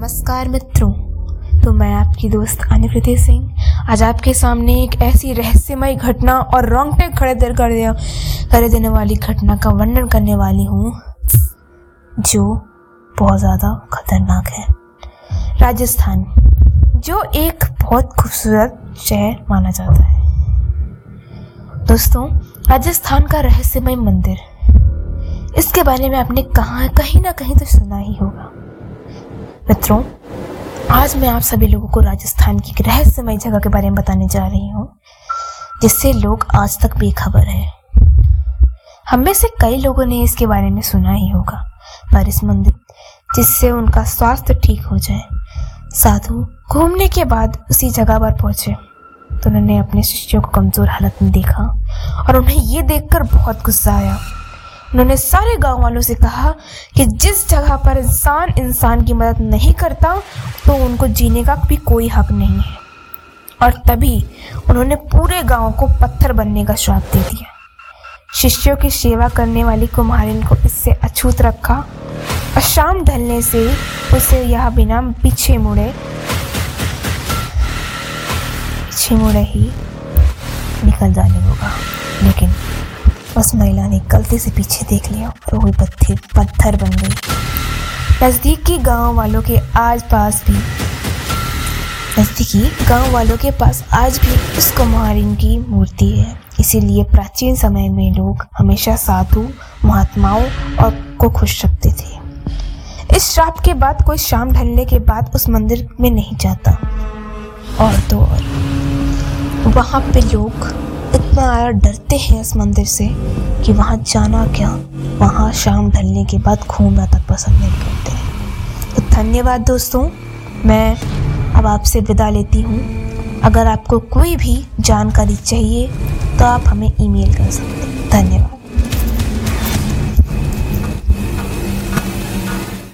नमस्कार मित्रों। तो मैं आपकी दोस्त अनुकृति सिंह। आज आपके सामने एक ऐसी रहस्यमय घटना और रोंगटे खड़े दर कर दिया कर देने वाली घटना का वर्णन करने वाली हूँ, जो बहुत ज़्यादा खतरनाक है। राजस्थान, जो एक बहुत खूबसूरत शहर माना जाता है। दोस्तों, राजस्थान का रहस्यमय मंदिर। इसके बारे में आपने कहा कहीं ना कहीं तो सुना ही होगा। मित्रों, आज मैं आप सभी लोगों को राजस्थान की एक रहस्यमय जगह के बारे में बताने जा रही हूँ, जिससे लोग आज तक बेखबर है। हम में से कई लोगों ने इसके बारे में सुना ही होगा, पर इस मंदिर जिससे उनका स्वास्थ्य ठीक हो जाए, साधु घूमने के बाद उसी जगह पर पहुँचे तो उन्होंने अपने शिष्यों को कमज़ोर हालत में देखा और उन्हें ये देखकर बहुत गुस्सा आया। उन्होंने सारे गाँव वालों से कहा कि जिस जगह पर इंसान इंसान की मदद नहीं करता तो उनको जीने का भी कोई हक नहीं है। और तभी उन्होंने पूरे गाँव को पत्थर बनने का श्राप दे दिया। शिष्यों की सेवा करने वाली कुमारिन को इससे अछूत रखा और शाम ढलने से उसे यह बिना पीछे मुड़े पीछे मुड़े ही निकल जाने होगा। लेकिन उस महिला ने गलती से पीछे देख लिया और वो पत्थर पत्थर बन गई। नज़दीकी गाँव वालों के आस पास भी, नज़दीकी गाँव वालों के पास आज भी उस कुमारिन की मूर्ति है। इसीलिए प्राचीन समय में लोग हमेशा साधु, महात्माओं और को खुश रखते थे। इस श्राप के बाद कोई शाम ढलने के बाद उस मंदिर में नहीं जाता। और तो और। वहाँ पे लोग डरते हैं इस मंदिर से कि वहाँ जाना क्या? वहाँ शाम ढलने के बाद घूमना तक पसंद नहीं करते हैं। तो धन्यवाद दोस्तों, मैं अब आपसे विदा लेती हूँ। अगर आपको कोई भी जानकारी चाहिए तो आप हमें ईमेल कर सकते हैं। धन्यवाद।